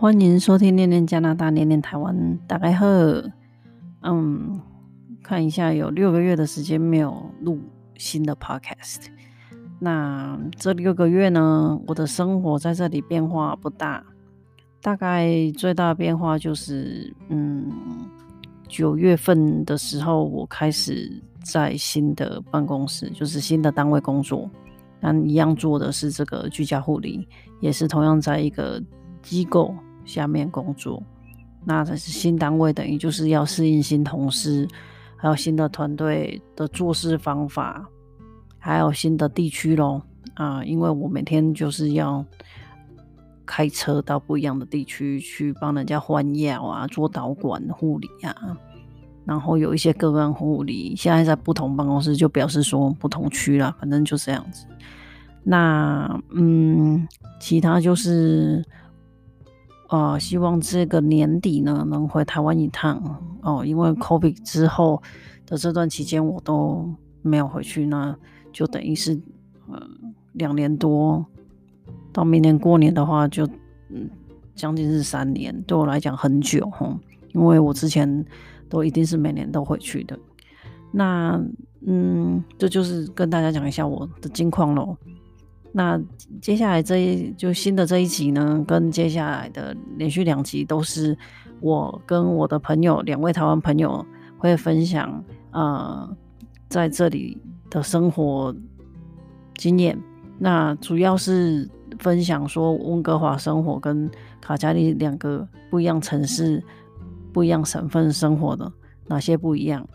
欢迎收听《念念加拿大，念念台湾》。大家好，嗯，看一下，有六个月的时间没有录新的 podcast。那这六个月呢，我的生活在这里变化不大，大概最大的变化就是，嗯，九月份的时候，我开始在新的办公室，就是新的单位工作。那一样做的是这个居家护理，也是同样在一个机构下面工作。那这是新单位，等于就是要适应新同事，还有新的团队的做事方法，还有新的地区咯。啊，因为我每天就是要开车到不一样的地区去帮人家换药啊，做导管护理啊。然后有一些个案护理，现在在不同办公室，就表示说不同区啦，反正就这样子。那嗯，其他就是，呃，希望这个年底呢能回台湾一趟哦，因为 COVID 之后的这段期间我都没有回去，那就等于是呃两年多，到明年过年的话就嗯将近是三年，对我来讲很久哈，因为我之前。都一定是每年都回去的。那嗯，这就是跟大家讲一下我的近况喽。那接下来这一就新的这一集呢，跟接下来的连续两集都是我跟我的朋友两位台湾朋友会分享呃在这里的生活经验。那主要是分享说温哥华生活跟卡加利两个不一样城市。不一样省份生活的哪些不一样？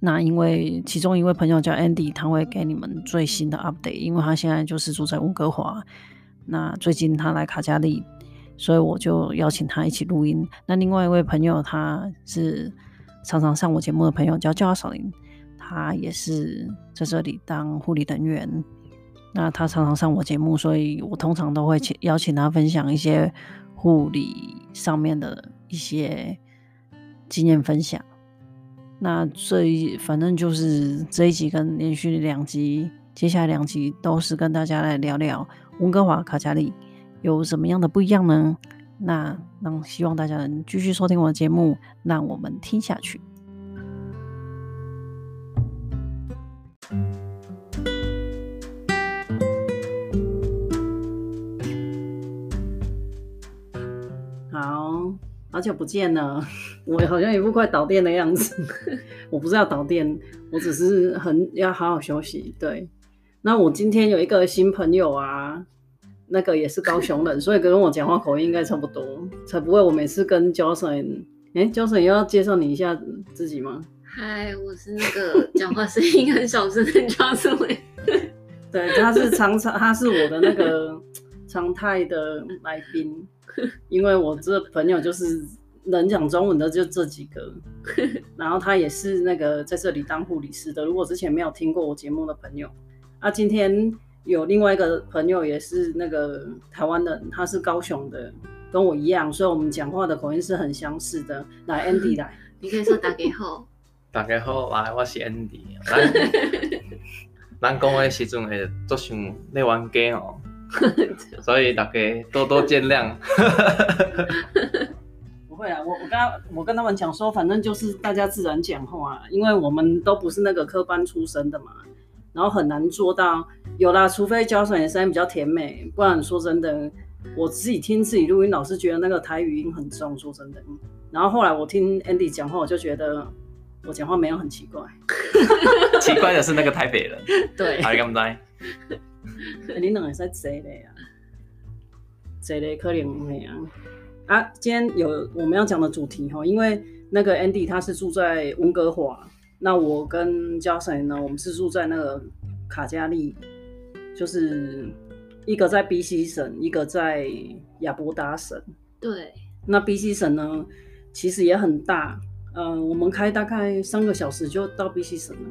那因为其中一位朋友叫 Andy，他会给你们最新的 update，因为他现在就是住在温哥华。那最近他来卡加利，所以我就邀请他一起录音。那另外一位朋友，他是常常上我节目的朋友，叫叫阿小林，他也是在这里当护理人员。那他常常上我节目，所以我通常都会请邀请他分享一些护理上面的一些。经验分享，那这一反正就是这一集跟连续两集，接下来两集都是跟大家来聊聊温哥华卡加利有什么样的不一样呢？那那希望大家能继续收听我的节目，让我们听下去。好久不见了，我好像一副快倒电的样子。我不是要倒电，我只是很要好好休息。对，那我今天有一个新朋友啊，那个也是高雄人，所以跟我讲话口音应该差不多，才不会我每次跟 Johnson，哎，Jocelyn 要介绍你一下自己吗？嗨，我是那个讲话声音很小声的 Johnson。对，他是常常，他是我的那个常态的来宾。因为我这朋友就是能讲中文的就这几个，然后他也是那个在这里当护理师的。如果之前没有听过我节目的朋友，啊，今天有另外一个朋友也是那个台湾人，他是高雄的，跟我一样，所以我们讲话的口音是很相似的。来，Andy 来，你可以说大家好，大家好，来，我是 Andy。咱咱讲的时阵会做像内湾鸡哦。所以大家多多见谅。不会啊，我我刚我跟他们讲说，反正就是大家自然讲话，因为我们都不是那个科班出身的嘛，然后很难做到。有啦，除非教授的声音比较甜美，不然说真的，我自己听自己录音，老是觉得那个台语音很重。说真的，然后后来我听 Andy 讲话，我就觉得我讲话没有很奇怪。奇怪的是那个台北人。对。还敢不在？你两个在坐的啊？坐的可能没啊。啊，今天有我们要讲的主题哈，因为那个 Andy 他是住在温哥华，那我跟 Jocelyn 呢，我们是住在那个卡加利，就是一个在 BC 省，一个在亚伯达省。对。那 BC 省呢，其实也很大，嗯、呃，我们开大概三个小时就到 BC 省了。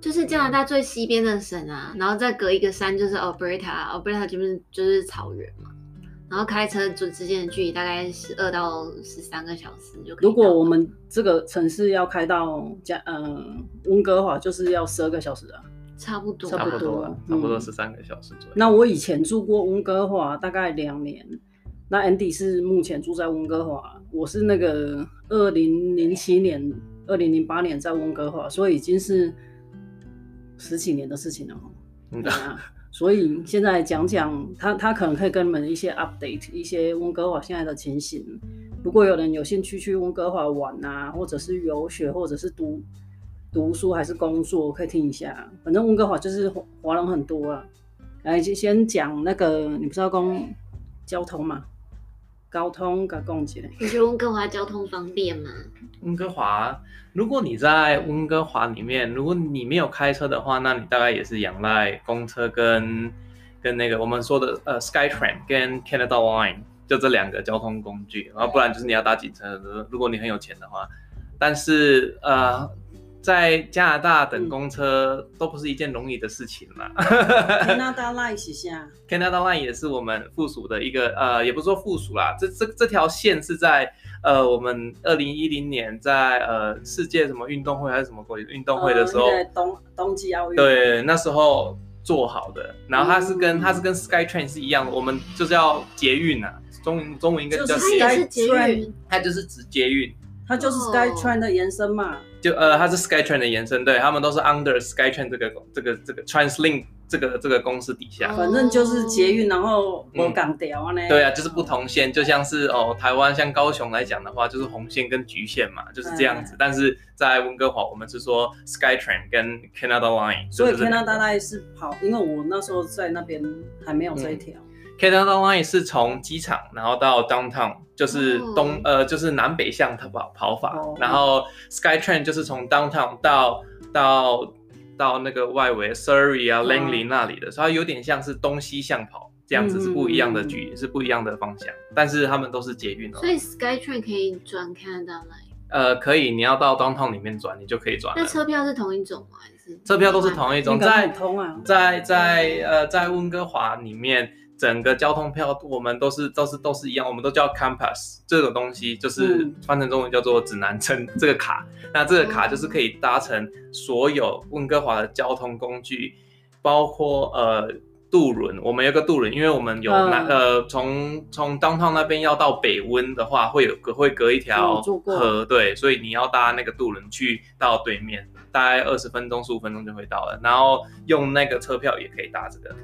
就是加拿大最西边的省啊，然后再隔一个山就是 Alberta，Alberta 就是就是草原嘛，然后开车就之间的距离大概十二到十三个小时就可以。如果我们这个城市要开到加嗯温哥华，就是要十二个小时啊，差不多，差不多，差不多十三个小时左右。那我以前住过温哥华大概两年，那 Andy 是目前住在温哥华，我是那个二零零七年、二零零八年在温哥华，所以已经是十几年的事情了。嗯，所以现在讲讲他，他可能可以跟你们一些 update 一些温哥华现在的情形。如果有人有兴趣去温哥华玩啊，或者是游学，或者是读读书还是工作，可以听一下。反正温哥华就是华人很多啊。来，就先讲那个，你不是要讲交通吗？交通跟共济，你觉得温哥华交通方便吗？温哥华，如果你在温哥华里面，如果你没有开车的话，那你大概也是仰赖公车跟跟那个我们说的呃 SkyTrain 跟 Canada Line，就这两个交通工具，然后不然就是你要搭警车，如果你很有钱的话。但是呃。在加拿大等公车都不是一件容易的事情啦。Canada Line 是啥？Canada Line 也是我们附属的一个呃，也不是说附属啦，这这这条线是在呃我们二零一零年在呃世界什么运动会还是什么国际运动会的时候，呃、冬冬季奥运对，那时候做好的。然后它是跟、嗯、它是跟 SkyTrain 是一样的，我们就是要捷运啊，中中文应该叫捷运，它就是指捷运，它就是 SkyTrain 的延伸嘛。就呃，它是 SkyTrain 的延伸，对，他们都是 under SkyTrain 这个这个这个 TransLink 这个这个公司底下，反正就是捷运，然后我港调呢。对啊，就是不同线，就像是哦，台湾像高雄来讲的话，就是红线跟橘线嘛，就是这样子。但是在温哥华，我们是说 SkyTrain 跟 Canada Line，所以 Canada Line 是跑，因为我那时候在那边还没有这一条。嗯 Canada Line 是从机场，然后到 Downtown，就是东、oh. 呃，就是南北向跑跑法。Oh. 然后 SkyTrain 就是从 Downtown 到到到那个外围 Surrey 啊、Langley 那里的，所以它有点像是东西向跑，这样子是不一样的距离，mm -hmm. 是不一样的方向。但是他们都是捷运哦。所以 SkyTrain 可以转 Canada Line？呃，可以，你要到 Downtown 里面转，你就可以转。那车票是同一种吗？还是车票都是同一种？在通啊，在在呃，在温哥华里面。整个交通票我们都是都是都是一样，我们都叫 Compass 这种东西，就是翻成中文叫做指南针这个卡。那这个卡就是可以搭乘所有温哥华的交通工具，包括呃渡轮。我们有个渡轮，因为我们有南呃从从 Downtown 那边要到北温的话，会有隔会隔一条河，对，所以你要搭那个渡轮去到对面，大概二十分钟十五分钟就会到了。然后用那个车票也可以搭这个。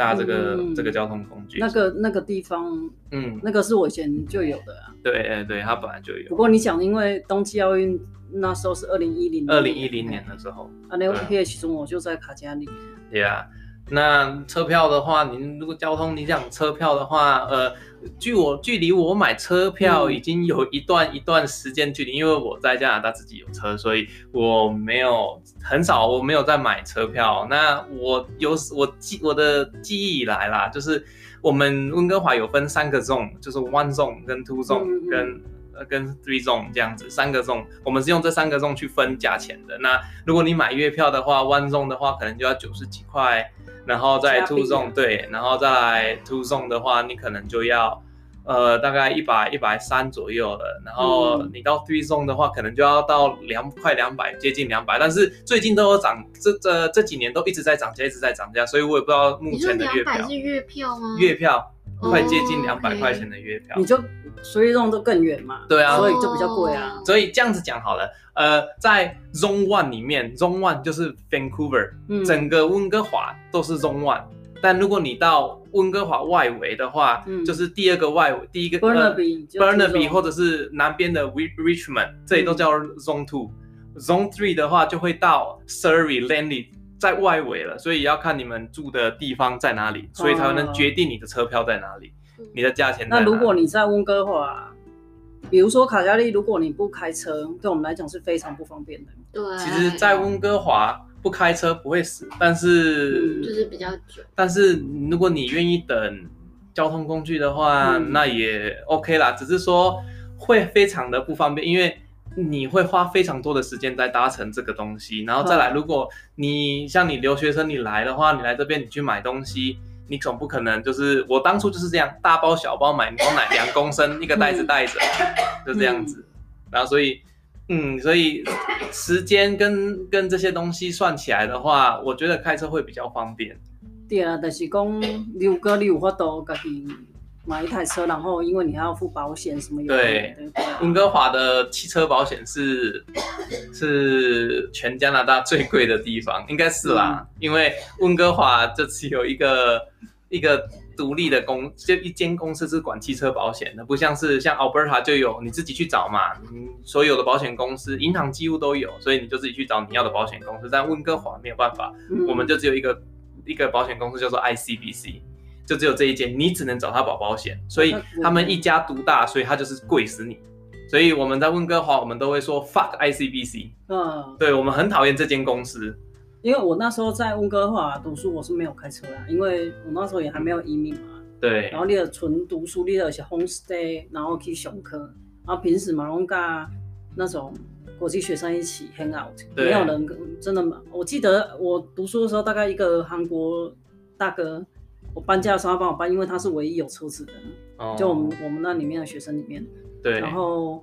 搭这个、嗯、这个交通工具，那个那个地方，嗯，那个是我以前就有的啊。对，哎对，它本来就有。不过你想，因为冬季奥运那时候是二零一零，二零一零年的时候，啊，那那其中我就在卡加里。对啊。那车票的话，您如果交通你讲车票的话，呃，距我距离我买车票已经有一段一段时间距离，因为我在加拿大自己有车，所以我没有很少我没有在买车票。那我有我记我的记忆以来啦，就是我们温哥华有分三个 zone，就是 one zone 跟 two zone 跟呃跟 three zone 这样子三个 zone，我们是用这三个 zone 去分价钱的。那如果你买月票的话，one zone 的话可能就要九十几块。然后再 two zone 对，然后再来 two zone 的话，你可能就要，呃，大概一百一百三左右了。然后你到 three zone 的话，可能就要到两快两百，接近两百。但是最近都有涨，这这这几年都一直在涨价，一直在涨价，所以我也不知道目前的月票。是月票吗？月票。快接近两百块钱的月票，你就所以这种都更远嘛？对啊，所以就比较贵啊。所以这样子讲好了，呃，在 Zone One 里面，Zone One 就是 Vancouver，嗯，整个温哥华都是 Zone One。但如果你到温哥华外围的话，嗯，就是第二个外围，第一个 Burnaby，Burnaby 或者是南边的 Richmond，这里都叫 Zone Two。Zone Three 的话就会到 Surrey、Langley。在外围了，所以要看你们住的地方在哪里，所以才能决定你的车票在哪里，哦、你的价钱在哪里。那如果你在温哥华，比如说卡加利，如果你不开车，对我们来讲是非常不方便的。对，其实，在温哥华不开车不会死，但是、嗯、就是比较久。但是如果你愿意等交通工具的话，嗯、那也 OK 啦，只是说会非常的不方便，因为。你会花非常多的时间在搭乘这个东西，然后再来，如果你像你留学生你来的话，你来这边你去买东西，你总不可能就是我当初就是这样，大包小包买牛奶两公升一个袋子带着，就这样子，然后所以，嗯，所以时间跟跟这些东西算起来的话，我觉得开车会比较方便。对啊，但是讲如果你有法度自己买一台车，然后因为你还要付保险什么有的对温哥华的汽车保险是 是全加拿大最贵的地方，应该是啦，嗯因为温哥华这次有一个一个独立的公，就一间公司是管汽车保险的，不像是像 Alberta 就有你自己去找嘛，嗯，所有的保险公司、银行几乎都有，所以你就自己去找你要的保险公司。但温哥华没有办法，嗯我们就只有一个一个保险公司叫做 ICBC，就只有这一间，你只能找他保保险，所以他们一家独大，所以他就是贵死你。所以我们在温哥华，我们都会说 fuck ICBC，嗯，对我们很讨厌这间公司。因为我那时候在温哥华读书，我是没有开车啦，因为我那时候也还没有移民嘛。对然，后你的纯读书，你的是 homestay，然后去上课，然后平时嘛拢跟那种国际学生一起 hang out，对没有人跟真的嘛。我记得我读书的时候，大概一个韩国大哥，我搬家的时候他帮我搬，因为他是唯一有车子的，哦。就我们我们那里面的学生里面。对，然后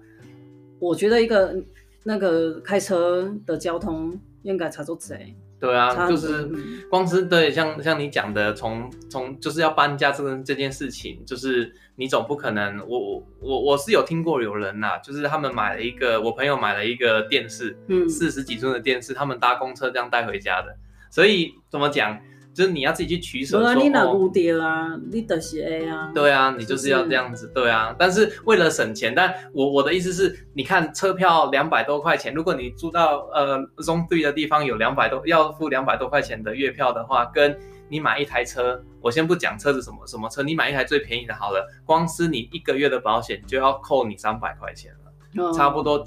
我觉得一个那个开车的交通应该差多贼，对啊，就是嗯。光是对像像你讲的，从从就是要搬家这个这件事情，就是你总不可能，我我我我是有听过有人呐、就是他们买了一个，我朋友买了一个电视，嗯。四十几寸的电视，他们搭公车这样带回家的，所以怎么讲，就是你要自己去取舍对啊，你哪哦误掉啊？你就是 A 啊。对啊，你就是要是这样子，对啊。但是为了省钱，但我我的意思是，你看车票两百多块钱，如果你住到呃 Zone Three 的地方有两百多，要付两百多块钱的月票的话，跟你买一台车，我先不讲车子什么什么车，你买一台最便宜的好了，光是你一个月的保险就要扣你三百块钱了，嗯差不多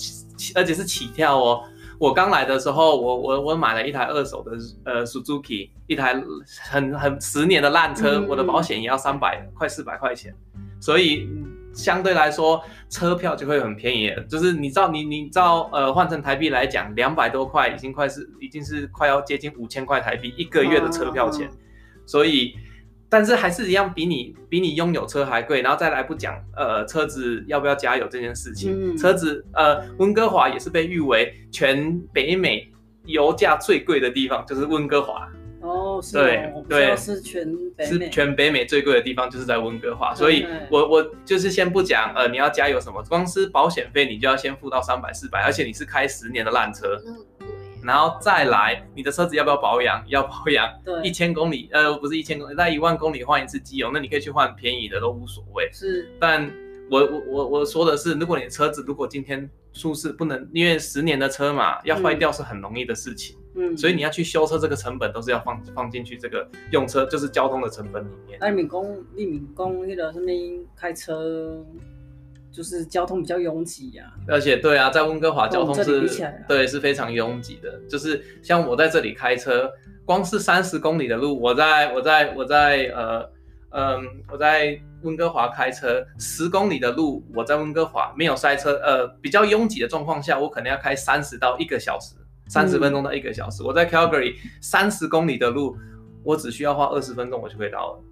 而且是起跳哦。我刚来的时候，我我我买了一台二手的呃 Suzuki，一台很很十年的烂车，嗯我的保险也要三百快四百块钱，所以嗯相对来说车票就会很便宜了。就是你照你你照呃换成台币来讲，两百多块已经快是已经是快要接近五千块台币一个月的车票钱，嗯所以。但是还是一样比你比你拥有车还贵，然后再来不讲呃车子要不要加油这件事情，嗯。车子呃温哥华也是被誉为全北美油价最贵的地方，就是温哥华。哦，是对对。是全北是，全北美最贵的地方，就是在温哥华，所以嗯。我我就是先不讲呃你要加油什么，光是保险费你就要先付到三百四百，而且你是开十年的烂车。然后再来你的车子要不要保养？要保养。对，一千公里，呃，不是一千公里，在一万公里换一次机油，那你可以去换便宜的都无所谓。是但我我我我说的是，如果你的车子如果今天出事不能，因为十年的车嘛，要坏掉是很容易的事情，嗯，所以你要去修车，这个成本都是要放放进去这个用车就是交通的成本里面。那你们讲你们讲那个什么开车，就是交通比较拥挤呀，而且对啊，在温哥华交通是、对是非常拥挤的，就是像我在这里开车，光是三十公里的路，我在我在我在呃嗯我在温哥华开车十公里的路，我在温哥华没有塞车，呃比较拥挤的状况下，我可能要开三十到一个小时，三十分钟到一个小时。我在 Calgary 三十公里的路，我只需要花二十分钟我就可以到了。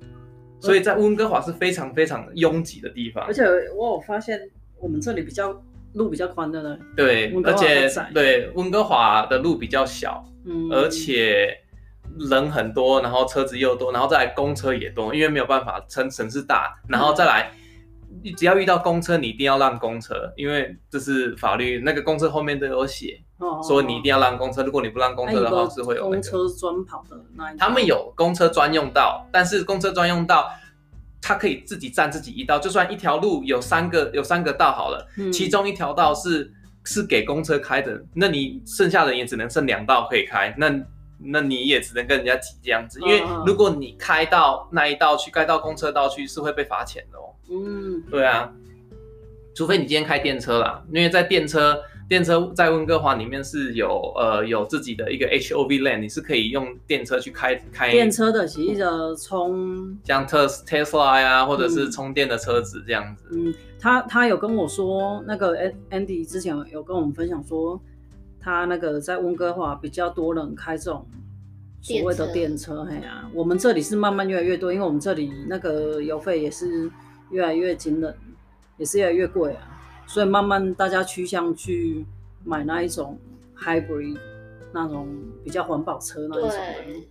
所以在温哥华是非常非常拥挤的地方。而，且我有发现我们这里比较路比较宽的呢，对温，哥而且对温哥华的路比较小，嗯，而且人很多，然后车子又多，然后再来公车也多，因为没有办法，城城市大，然后再来，你只要遇到公车，你一定要让公车，因为这是法律，那个公车后面都有写，哦说你一定要让公车，如果你不让公车的话，是会有那个。公车专跑的那一种。他们有公车专用道，但是公车专用道，它可以自己占自己一道，就算一条路有三个有三个道好了，嗯。其中一条道是是给公车开的，那你剩下的也只能剩两道可以开，那那你也只能跟人家挤这样子，因为如果你开到那一道去，开到公车道去是会被罚钱的哦。嗯。对啊，除非你今天开电车啦，因为在电车电车在温哥华里面是有呃有自己的一个 HOV lane，你是可以用电车去开开电车的是一个充，像特 Tesla 呀，或者是充电的车子这样子。嗯，他他有跟我说，那个 Andy 之前有跟我们分享说，他那个在温哥华比较多人开这种所谓的电车，嘿啊，我们这里是慢慢越来越多，因为我们这里那个油费也是越来越惊人，也是越来越贵啊，所以慢慢大家趋向去买那一种 hybrid 那种比较环保车那一种的。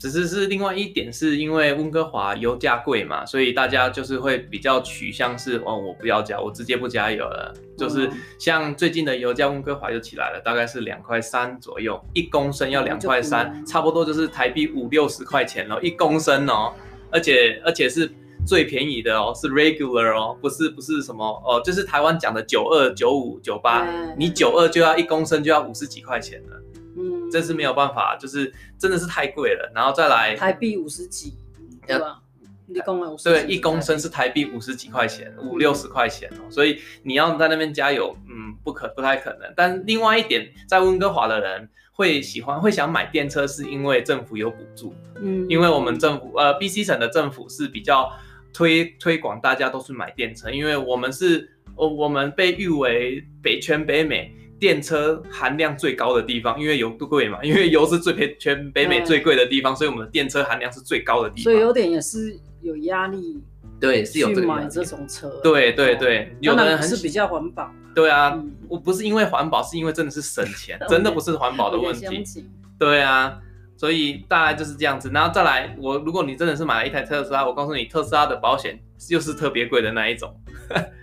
只是是另外一点，是因为温哥华油价贵嘛，所以大家就是会比较取向是哦，我不要加，我直接不加油了。就是像最近的油价，温哥华就起来了，大概是两块三左右，一公升要两块三，差不多就是台币五六十块钱了，一公升哦，而且而且是最便宜的哦，是 regular 哦，不是不是什么哦，就是台湾讲的九二九五九八，你九二就要一公升就要五十几块钱了。嗯，这是没有办法，就是真的是太贵了，然后再来台币五十几，对吧？一公升对，一公升是台币五十几块钱，五六十块钱哦，所以你要在那边加油，嗯，不可不太可能。但另外一点，在温哥华的人会喜欢会想买电车，是因为政府有补助，嗯，因为我们政府呃 BC 省的政府是比较推推广大家都是买电车，因为我们是我我们被誉为北全北美。电车含量最高的地方，因为油贵嘛，因为油是最全北美最贵的地方，所以我们的电车含量是最高的地方。所以有点也是有压力，对，是有去买这种车。对对对，有的人是比较环保。对啊，我不是因为环保，是因为真的是省钱，真的不是环保的问题。对啊，所以大概就是这样子。然后再来，我如果你真的是买了一台特斯拉，我告诉你，特斯拉的保险又是特别贵的那一种。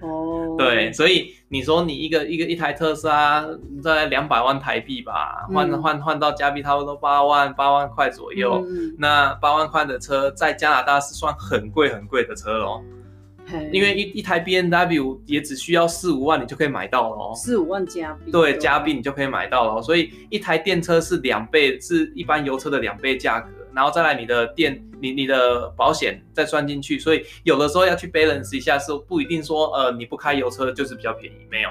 哦，对，所以。你说你一个一个一台特斯拉在两百万台币吧，换换换到加币差不多八万八万块左右。嗯、那八万块的车在加拿大是算很贵很贵的车哦，嘿因为一一台 B N W 也只需要四五万你就可以买到了哦，四五万加币，对，加币你就可以买到了。所以一台电车是两倍，是一般油车的两倍价格。然后再来你的电，你你的保险再算进去，所以有的时候要去 balance 一下，是不一定说呃你不开油车就是比较便宜，没有，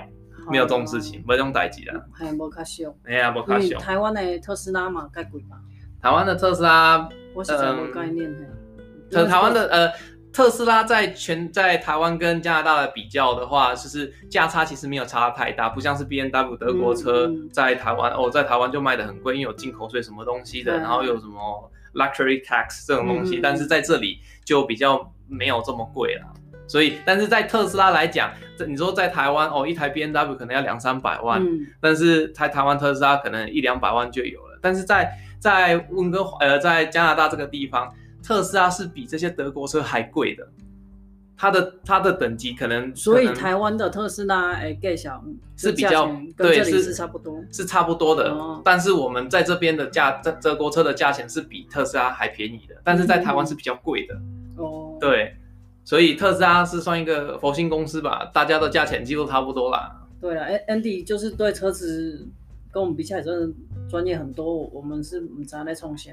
没有这种事情，没有这种代志的。还无卡凶，哎呀，无卡凶。台湾的特斯拉嘛，该贵吧？台湾的特斯拉，我是什么概念？台台湾的呃特斯拉在全在台湾跟加拿大的比较的话，就是价差其实没有差太大，不像是 B N W 德国车在台湾哦，在台湾就卖的很贵，因为有进口税什么东西的，然后有什么。Luxury tax 这种东西，嗯、但是在这里就比较没有这么贵了。所以，但是在特斯拉来讲，这你说在台湾哦，一台 B N W 可能要两三百万，嗯、但是在台湾特斯拉可能一两百万就有了。但是在在温哥华呃，在加拿大这个地方，特斯拉是比这些德国车还贵的。它的它的等级可能，所以台湾的特斯拉哎，更小是比较对，是差不多，是差不多的。但是我们在这边的价，在德国车的价钱是比特斯拉还便宜的，但是在台湾是比较贵的。哦，对，所以特斯拉是算一个佛心公司吧，大家的价钱几乎差不多啦。对了，哎，Andy 就是对车子。跟我们比起来，真的专业很多。我们是不知道在冲啥，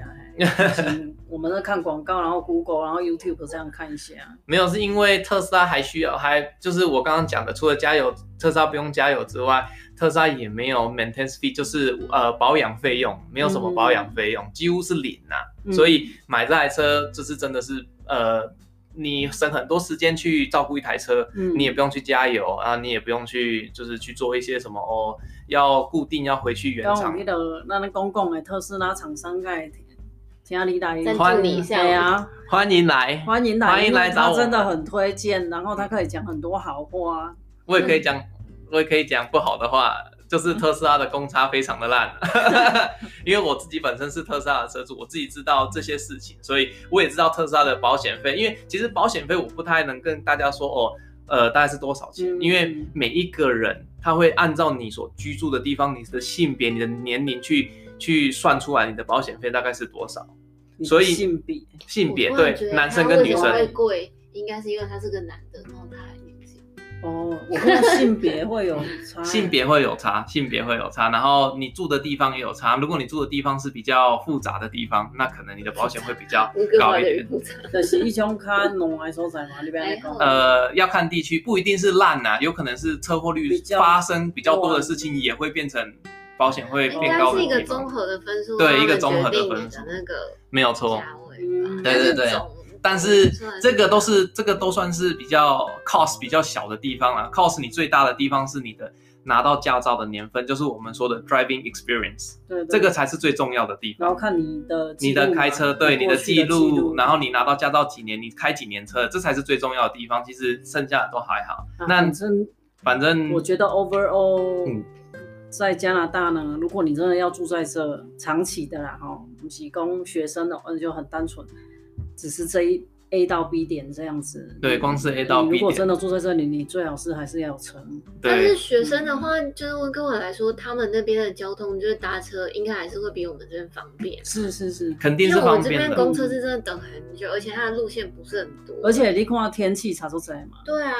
我们在看广告，然后 Google，然后 YouTube 这样看一下。没有，是因为特斯拉还需要，还就是我刚刚讲的，除了加油，特斯拉不用加油之外，特斯拉也没有 maintenance fee，就是呃保养费用，没有什么保养费用，嗯、几乎是零呐、啊。嗯、所以买这台车就是真的是呃。你省很多时间去照顾一台车，嗯、你也不用去加油啊，你也不用去就是去做一些什么哦，要固定要回去原厂。那个那那公共的特斯拉厂商该听你来欢迎一下呀，欢迎来，欢迎来，欢迎来找我，他真的很推荐，然后他可以讲很多好话。我也可以讲，嗯、我也可以讲不好的话。就是特斯拉的公差非常的烂，因为我自己本身是特斯拉的车主，我自己知道这些事情，所以我也知道特斯拉的保险费。因为其实保险费我不太能跟大家说哦，呃，大概是多少钱？因为每一个人他会按照你所居住的地方、你的性别、你的年龄去去算出来你的保险费大概是多少。所以性别性别对男生跟女生会贵，应该是因为他是个男的，然后他。哦，我看性别会有差，性别会有差，性别会有差，然后你住的地方也有差。如果你住的地方是比较复杂的地方，那可能你的保险会比较高一点。就是一种看农还所在嘛，那边呃，要看地区，不一定是烂呐，有可能是车祸率发生比较多的事情，也会变成保险会变高的。是一个综合的分数，对，一个综合的分数，那个没有错，对对对。但是这个都是这个都算是比较 cost 比较小的地方了，cost 你最大的地方是你的拿到驾照的年份，就是我们说的 driving experience，对，对，这个才是最重要的地方。然后看你的你的开车，对你的记录，然后你拿到驾照几年，你开几年车，这才是最重要的地方。其实剩下的都还好。那反正反正我觉得 overall，嗯。在加拿大呢，如果你真的要住在这长期的啦，哈，不是供学生的，嗯，就很单纯，只是这一。A 到 B 点这样子，对，光是 A 到 B 点。如果真的住在这里，你最好是还是要有车。但是学生的话，就是温哥华来说，他们那边的交通就是搭车，应该还是会比我们这边方便。是是是，肯定是方便。因为我们这边公车是真的等很久，而且它的路线不是很多。而且你看天气差都在嘛。对啊。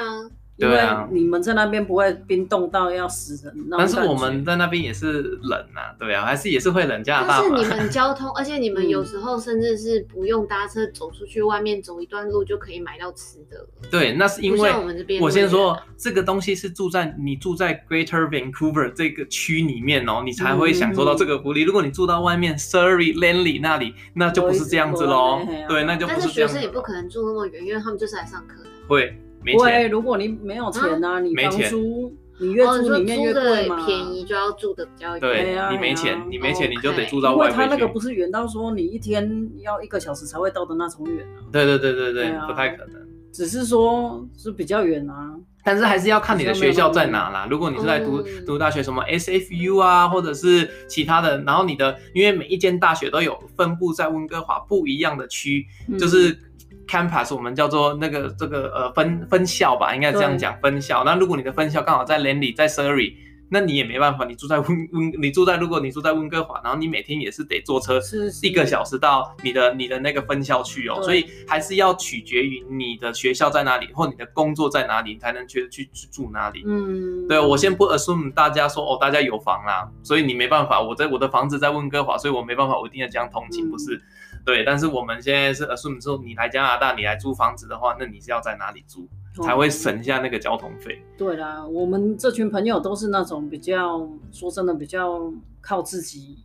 因为你们在那边不会冰冻到要死人，但是我们在那边也是冷啊，对啊，还是也是会冷。加拿大，但是你们 交通，而且你们有时候甚至是不用搭车，走出去外面走一段路就可以买到吃的。对，那是因为我们这边。我先说，这个东西是住在你住在 Greater Vancouver 这个区里面哦，你才会享受到这个福利。如果你住到外面 Surrey、Langley 那里，那就不是这样子喽。对，那就不是这样。但是学生也不可能住那么远，因为他们就是来上课的。会。不会，如果你没有钱啊，你房租，你越住里面越贵嘛。便宜就要住的比较远。对，啊你没钱，你没钱你就得住到外面。因为他那个不是远到说你一天要一个小时才会到的那种远啊。对对对对对，不太可能。只是说是比较远啊，但是还是要看你的学校在哪啦。如果你是在读读大学，什么 SFU 啊，或者是其他的，然后你的，因为每一间大学都有分布在温哥华不一样的区，就是。Campus 我们叫做那个这个呃分分校吧，应该这样讲分校。那如果你的分校刚好在 Langley 在 Surrey，那你也没办法，你住在温温，你住在如果你住在温哥华，然后你每天也是得坐车一个小时到你的你的那个分校去哦，所以还是要取决于你的学校在哪里或你的工作在哪里，你才能去去住哪里。嗯，对，我先不 assume 大家说哦，大家有房啦，所以你没办法，我在我的房子在温哥华，所以我没办法，我一定要这样通勤，不是？对，但是我们现在是 assume 说你来加拿大，你来租房子的话，那你是要在哪里租，才会省下那个交通费？对啦，我们这群朋友都是那种比较，说真的比较靠自己，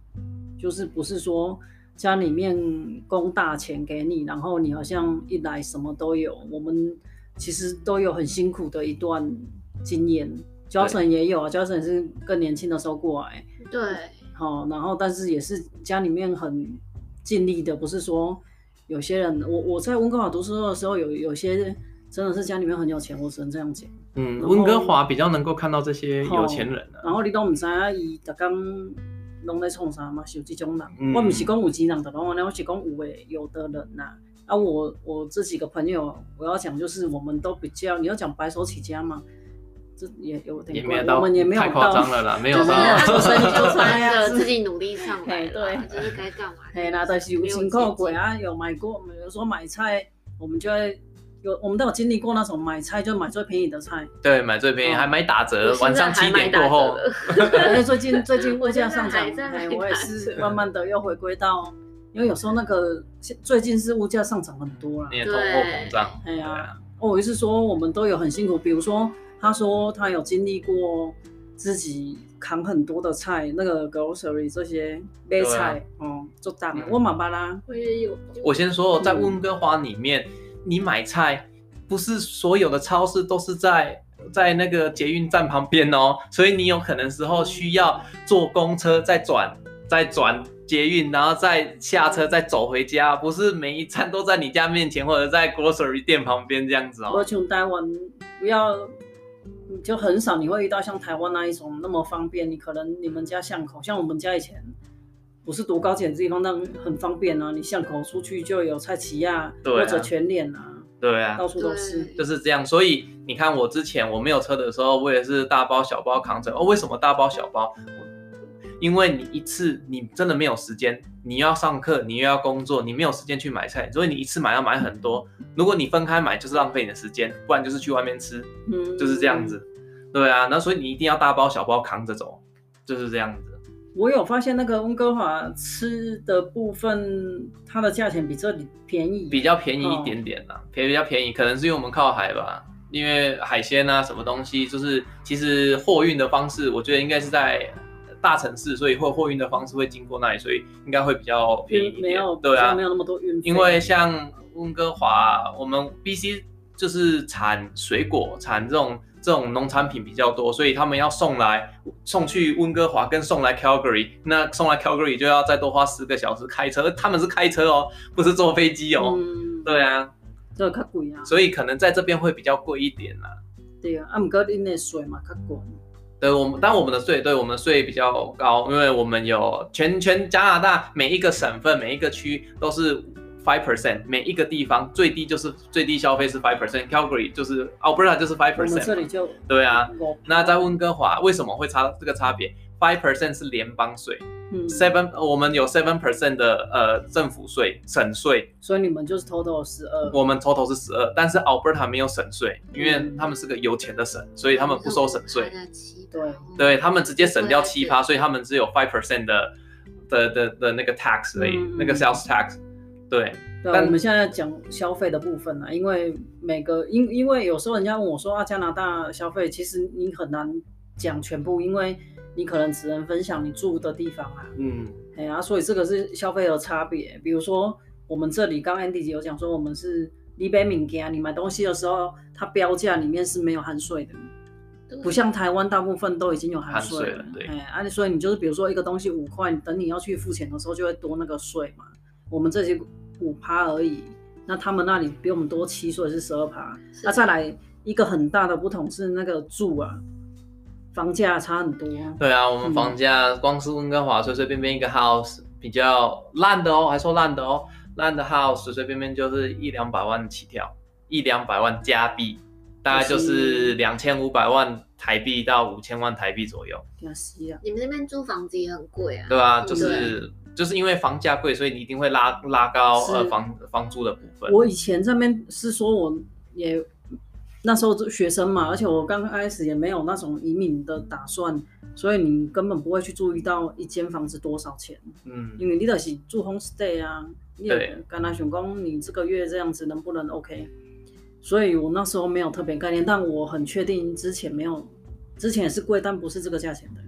就是不是说家里面供大钱给你，然后你好像一来什么都有。我们其实都有很辛苦的一段经验，Johnson 也有啊，Johnson 是更年轻的时候过来，对，好，然后但是也是家里面很。尽力的不是说有些人，我我在温哥华读书的时候，有有些真的是家里面很有钱，我只能这样讲。嗯，温哥华比较能够看到这些有钱人的。然后你都唔知啊，伊逐工拢在创啥嘛？是这种人，嗯、我唔是讲有钱人的，我我是讲有诶有的人呐。啊，我我这几个朋友，我要讲就是我们都比较，你要讲白手起家嘛。也有点，我们也没有太夸张了啦，没有到出生 就穿的，自己努力上来，对，就是该干嘛。嘿，那但是有辛苦过啊，有买过，比如说买菜，我们就会有，我们都有经历过那种买菜就买最便宜的菜，对，买最便宜，还买打折，晚上七点过后。因为 最近最近物价上涨，哎，我也是慢慢的又回归到，因为有时候那个最近是物价上涨很多了，也通货膨胀。哎呀，我意思说我们都有很辛苦，比如说。他说他有经历过自己扛很多的菜，那个 grocery 这些买菜，啊、嗯，做单。我妈妈啦，我也有。我先说，在温哥华里面，嗯、你买菜不是所有的超市都是在在那个捷运站旁边哦，所以你有可能时候需要坐公车再转再转捷运，然后再下车再走回家，不是每一站都在你家面前或者在 grocery 店旁边这样子哦。我从台湾不要。就很少你会遇到像台湾那一种那么方便，你可能你们家巷口，像我们家以前不是读高铁的地方，那很方便啊，你巷口出去就有菜市啊，或者全脸啊，对啊，到处都是，就是这样。所以你看我之前我没有车的时候，我也是大包小包扛着。哦，为什么大包小包？因为你一次你真的没有时间，你要上课，你又要工作，你没有时间去买菜，所以你一次买要买很多。如果你分开买，就是浪费你的时间，不然就是去外面吃，嗯，就是这样子。对啊，那所以你一定要大包小包扛着走，就是这样子。我有发现那个温哥华吃的部分，它的价钱比这里便宜，比较便宜一点点啦，便、哦、比较便宜，可能是因为我们靠海吧，因为海鲜啊什么东西，就是其实货运的方式，我觉得应该是在。大城市，所以货货运的方式会经过那里，所以应该会比较便宜一点。没有，对啊，没有那么多运费。因为像温哥华，我们 BC 就是产水果，产这种这种农产品比较多，所以他们要送来送去温哥华，跟送来 Calgary，那送来 Calgary 就要再多花十个小时开车，他们是开车哦，不是坐飞机哦。嗯，对啊，这个较贵啊。所以可能在这边会比较贵一点啦。对啊，啊，不过恁的税嘛较贵。对我们，但我们的税对我们的税比较高，因为我们有全全加拿大每一个省份每一个区都是 five percent，每一个地方最低就是最低消费是 five percent，Calgary 就是 Alberta 就是 five percent。这里就对啊，那在温哥华为什么会差这个差别？five percent 是联邦税。seven，、嗯、我们有 seven percent 的呃政府税省税，所以你们就是 total 十二，我们 total 是十二，但是 Alberta 没有省税，因为他们是个有钱的省，所以他们不收省税，对，对他们直接省掉七趴，所以他们只有 five percent 的的的的，那个 tax 而已，嗯、那个 sales tax，对。对，但我们现在讲消费的部分呢，因为每个因因为有时候人家问我说啊，加拿大消费其实你很难讲全部，因为。你可能只能分享你住的地方啊，嗯，哎呀、啊，所以这个是消费的差别。比如说我们这里刚 Andy 姐有讲说，我们是你买物件，你买东西的时候，它标价里面是没有含税的，不像台湾大部分都已经有含税了，了。对，哎，啊，所以你就是比如说一个东西五块，等你要去付钱的时候就会多那个税嘛。我们这些五趴而已，那他们那里比我们多七税是十二趴。那再来一个很大的不同是那个住啊。房价差很多。对啊，我们房价光是温哥华随随便便一个 house 比较烂的哦，还说烂的哦，烂的 house 随随便便就是一两百万起跳，一两百万加币，大概就是两千五百万台币到五千万台币左右。啊！你们那边租房子也很贵啊？对啊，就是就是因为房价贵，所以你一定会拉拉高呃房房租的部分。我以前这边是说我也。那时候就学生嘛，而且我刚开始也没有那种移民的打算，所以你根本不会去注意到一间房子多少钱。嗯，因为你得是住 homestay 啊，你也跟他想讲你这个月这样子能不能 OK？所以我那时候没有特别概念，但我很确定之前没有，之前也是贵，但不是这个价钱的。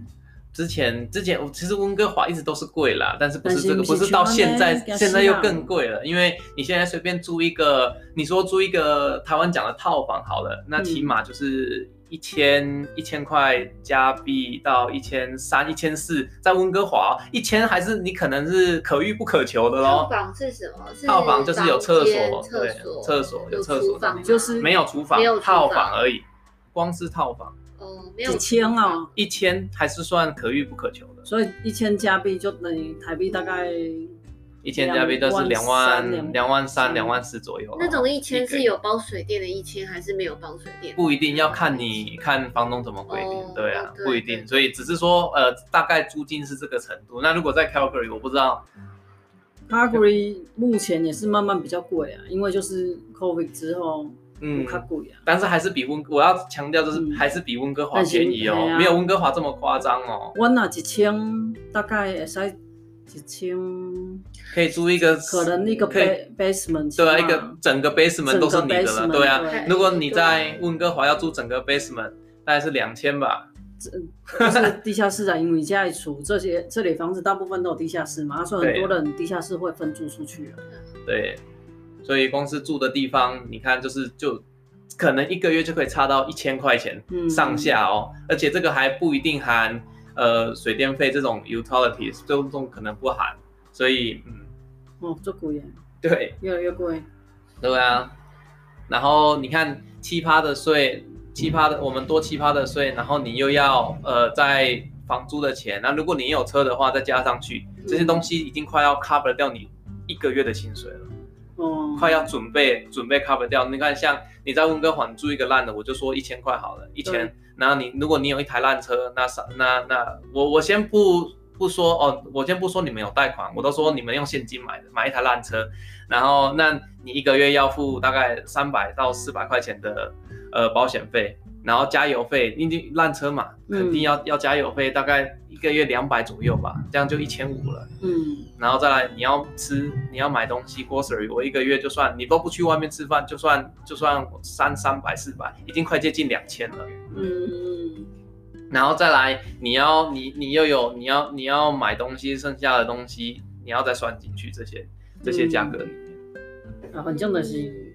之前之前，其实温哥华一直都是贵啦，但是不是这个，不是到现在，现在又更贵了。因为你现在随便租一个，你说租一个台湾讲的套房好了，那起码就是一千一千块加币到一千三、一千四，在温哥华一千还是你可能是可遇不可求的喽。套房是什么？套房就是有厕所，对，厕所有厕所，就是没有厨房，套房而已，光是套房。几千啊，一千还是算可遇不可求的，所以一千加币就等于台币大概一千加币都是两万两万三两万四左右。那种一千是有包水电的一千，还是没有包水电？不一定要看你看房东怎么规定，对啊，不一定，所以只是说呃大概租金是这个程度。那如果在 Calgary，我不知道，Calgary 目前也是慢慢比较贵啊，因为就是 COVID 之后。嗯，但是还是比温，我要强调就是还是比温哥华便宜哦，没有温哥华这么夸张哦。我那一千大概会使一千，可以租一个，可能一个 basement，对啊，一个整个 basement 都是你的了，对啊。如果你在温哥华要租整个 basement，大概是两千吧。这是地下室啊，因为家里处这些这里房子大部分都有地下室嘛，所以很多人地下室会分租出去。对。所以公司住的地方，你看就是就可能一个月就可以差到一千块钱上下哦，嗯、而且这个还不一定含呃水电费这种 utilities，这种可能不含，所以嗯，哦，这贵耶，对，越来越贵，对啊，然后你看七葩的税，七葩的我们多七葩的税，然后你又要呃在房租的钱，那如果你有车的话再加上去，这些东西已经快要 cover 掉你一个月的薪水了。快要准备准备 cover 掉，你看像你在温哥华租一个烂的，我就说一千块好了，一千对。然后你如果你有一台烂车，那啥那那我我先不不说哦，我先不说你们有贷款，我都说你们用现金买的，买一台烂车，然后那你一个月要付大概三百到四百块钱的呃保险费。然后加油费，因为烂车嘛，肯定要、嗯、要加油费，大概一个月两百左右吧，这样就一千五了。嗯，然后再来你要吃，你要买东西，grocery，我一个月就算你都不去外面吃饭，就算就算三三百四百，已经快接近两千了。嗯，然后再来你要你你又有你要你要买东西，剩下的东西你要再算进去这些这些价格里面。嗯、啊，反正就是，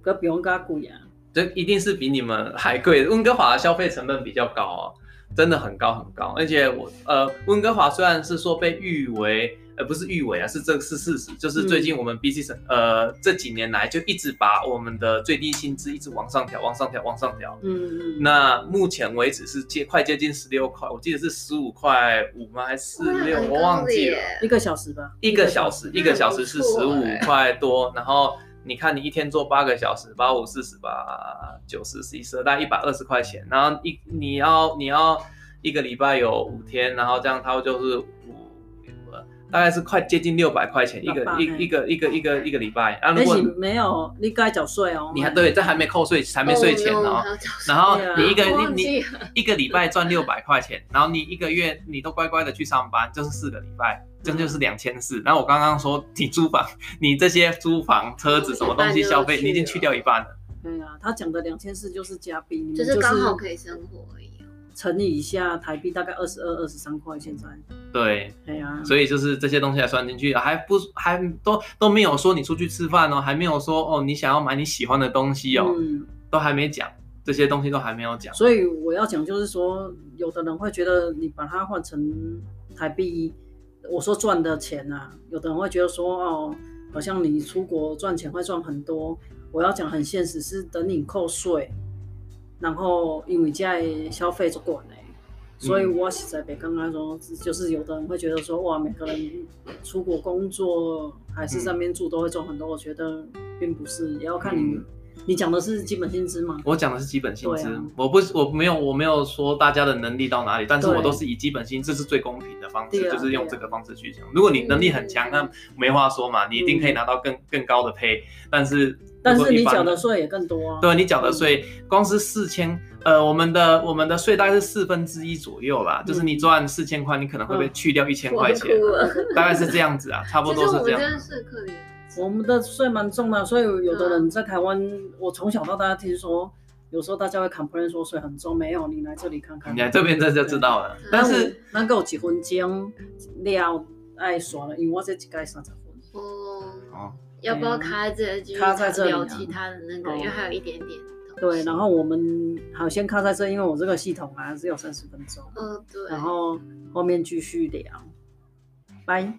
个比我们家贵啊。这一定是比你们还贵。温哥华的消费成本比较高啊，真的很高很高。而且我呃，温哥华虽然是说被誉为。呃不是誉为啊，是这是事实，就是最近我们 BC 省、嗯、呃这几年来就一直把我们的最低薪资一直往上调，往上调，往上调。嗯嗯。那目前为止是接快接近十六块，我记得是十五块五吗？还是十六？我忘记了。一个小时吧。一个小时，一个小时是十五块多。然后你看，你一天做八个小时，八五四十八，九十十一十二，大概一百二十块钱。然后一你要你要一个礼拜有五天，然后这样它就是五。大概是快接近六百块钱一个一一个一个一个一个礼拜啊！如果没有，你该缴税哦。你还对，这还没扣税，还没税前哦。然后你一个你你一个礼拜赚六百块钱，然后你一个月你都乖乖的去上班，就是四个礼拜，这就是两千四。然后我刚刚说你租房，你这些租房、车子什么东西消费，你已经去掉一半了。对啊，他讲的两千四就是加币，就是刚好可以生活而已。乘以一下台币大概二十二、二十三块，现在。对，对呀、啊，所以就是这些东西还算进去，还不还都都没有说你出去吃饭哦，还没有说哦你想要买你喜欢的东西哦，嗯、都还没讲，这些东西都还没有讲。所以我要讲就是说，有的人会觉得你把它换成台币，我说赚的钱啊，有的人会觉得说哦，好像你出国赚钱会赚很多。我要讲很现实，是等你扣税。然后因为在消费就管嘞，所以我实在别刚刚说，就是有的人会觉得说，哇，每个人出国工作还是在那边住都会赚很多，我觉得并不是，也要看你。嗯你讲的是基本薪资吗？我讲的是基本薪资，啊、我不，我没有，我没有说大家的能力到哪里，但是我都是以基本薪资是最公平的方式，就是用这个方式去讲。如果你能力很强，那没话说嘛，你一定可以拿到更更高的 pay。但是，但是你缴的税也更多啊。对，你缴的税，光是四千，呃，我们的我们的税大概是四分之一左右吧，就是你赚四千块，你可能会被去掉一千块钱，大概是这样子啊，差不多是这样。我们的税蛮重的，所以有的人在台湾，嗯、我从小到大听说，有时候大家会 complain 说税很重，没有，你来这里看看，你来这边这就知道了。但是能够几分钟了爱耍了，因为我这几盖三十分。哦哦，要不要卡在这里？卡在这里聊其他的那个，因为还有一点点。对，然后我们好先卡在这，因为我这个系统啊只有三十分钟。嗯，对。然后后面继续聊，拜。